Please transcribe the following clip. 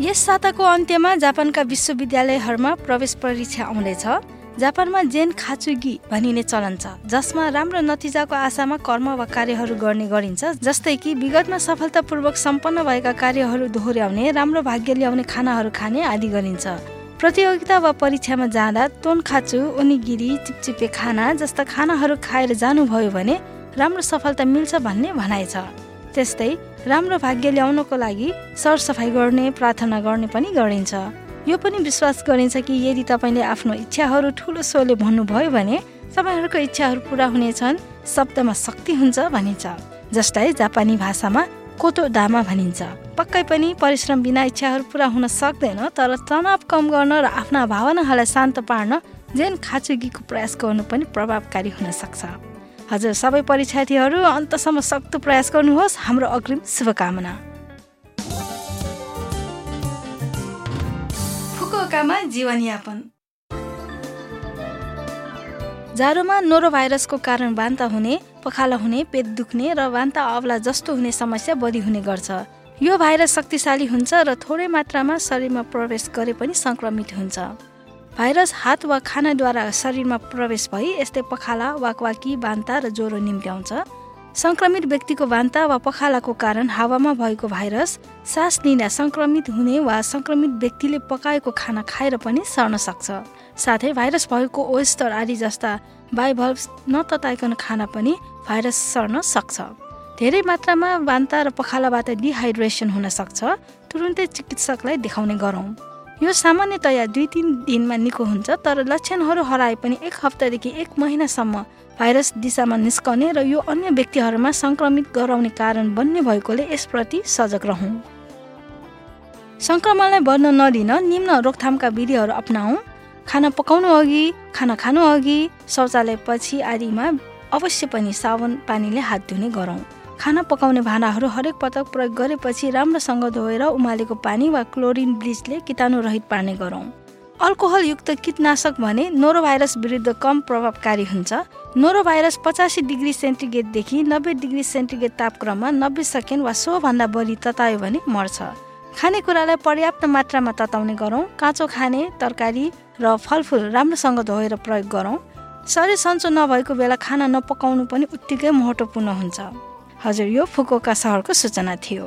यस साताको अन्त्यमा जापानका विश्वविद्यालयहरूमा प्रवेश परीक्षा आउँदैछ जापानमा जेन खाचुगी भनिने चलन छ जसमा राम्रो नतिजाको आशामा कर्म वा कार्यहरू गर्ने गरिन्छ जस्तै कि विगतमा सफलतापूर्वक सम्पन्न भएका कार्यहरू दोहोऱ्याउने राम्रो भाग्य ल्याउने खानाहरू खाने आदि गरिन्छ। प्रतियोगिता वा परीक्षामा जाँदा तोन खाचु ओनिगिरी चिपचिपे खाना जस्ता खानाहरू खाएर जानुभयो भने राम्रो सफलता मिल्छ भन्ने भनाइ छ। त्यस्तै राम्रो भाग्य ल्याउनको लागि सरसफाइ गर्ने प्रार्थना गर्ने पनि गरिन्छ। यो पनि विश्वास गरिन्छ कि यदि तपाईँले आफ्नो इच्छाहरू ठुलो स्वरले भन्नुभयो भने तपाईँहरूको इच्छाहरू पुरा हुनेछन् शब्दमा शक्ति हुन्छ भनिन्छ। जसलाई जापानी भाषामा कोतो दामा भनिन्छ। पक्कै पनि परिश्रम बिना इच्छाहरू पुरा हुन सक्दैन तर तनाव कम गर्न र आफ्ना भावनाहरूलाई शान्त पार्न जेन खाचुगीको प्रयास गर्नु पनि प्रभावकारी हुन सक्छ। हजुर सबै परीक्षार्थीहरू अन्तसम्म सक्दो प्रयास गर्नुहोस्। हाम्रो अग्रिम शुभकामना। जीवनयापन। जाडोमा नोरो भाइरसको कारण वान्ता हुने पखाला हुने पेट दुख्ने र वान्ता अवला जस्तो हुने समस्या बढी हुने गर्छ। यो भाइरस शक्तिशाली हुन्छ र थोरै मात्रामा शरीरमा प्रवेश गरे पनि सङ्क्रमित हुन्छ। भाइरस हात वा खानाद्वारा शरीरमा प्रवेश भई यस्तै पखाला वाकवाकी बान्ता र ज्वरो निम्त्याउँछ। सङ्क्रमित व्यक्तिको बान्ता वा पखालाको कारण हावामा भएको भाइरस सास लिँदा सङ्क्रमित हुने वा सङ्क्रमित व्यक्तिले पकाएको खाना खाएर पनि सर्न सक्छ। साथै भाइरस भएको ओस्टर आदि जस्ता बाइभल्भ नतताइकन खाना पनि भाइरस सर्न सक्छ। धेरै मात्रामा बान्ता र पखालाबाट डिहाइड्रेसन हुन सक्छ। तुरुन्तै चिकित्सकलाई देखाउने गरौँ। यो सामान्यतया दुई तिन दिनमा निको हुन्छ तर लक्षणहरू हराए पनि एक हप्तादेखि एक महिनासम्म भाइरस दिशामा निस्कने र यो अन्य व्यक्तिहरूमा सङ्क्रमित गराउने कारण बन्ने भएकोले यसप्रति सजग रहौँ। सङ्क्रमणलाई बढ्न नदिन निम्न रोकथामका विधिहरू अप्नाऊ खाना पकाउनु अघि खाना खानु अघि शौचालय पछि आदिमा अवश्य पनि साबुन पानीले हात धुने गरौँ। खाना पकाउने भाँडाहरू हरेक पटक प्रयोग गरेपछि राम्रोसँग धोएर उमालेको पानी वा क्लोरिन ब्लिचले कीटाणुरहित पार्ने गरौँ। अल्कोहलयुक्त कीटनाशक भने नोरो भाइरस विरुद्ध कम प्रभावकारी हुन्छ। नोरो भाइरस पचासी डिग्री सेन्टिग्रेडदेखि नब्बे डिग्री सेन्टिग्रेड तापक्रममा नब्बे सेकेन्ड वा सोभन्दा बढी ततायो भने मर्छ। खानेकुरालाई पर्याप्त मात्रामा तताउने गरौँ। काँचो खाने तरकारी र फलफुल राम्रोसँग धोएर प्रयोग गरौँ। शरीर सन्चो नभएको बेला खाना नपकाउनु पनि उत्तिकै महत्त्वपूर्ण हुन्छ। हजुर यो फुकोका सहरको सूचना थियो।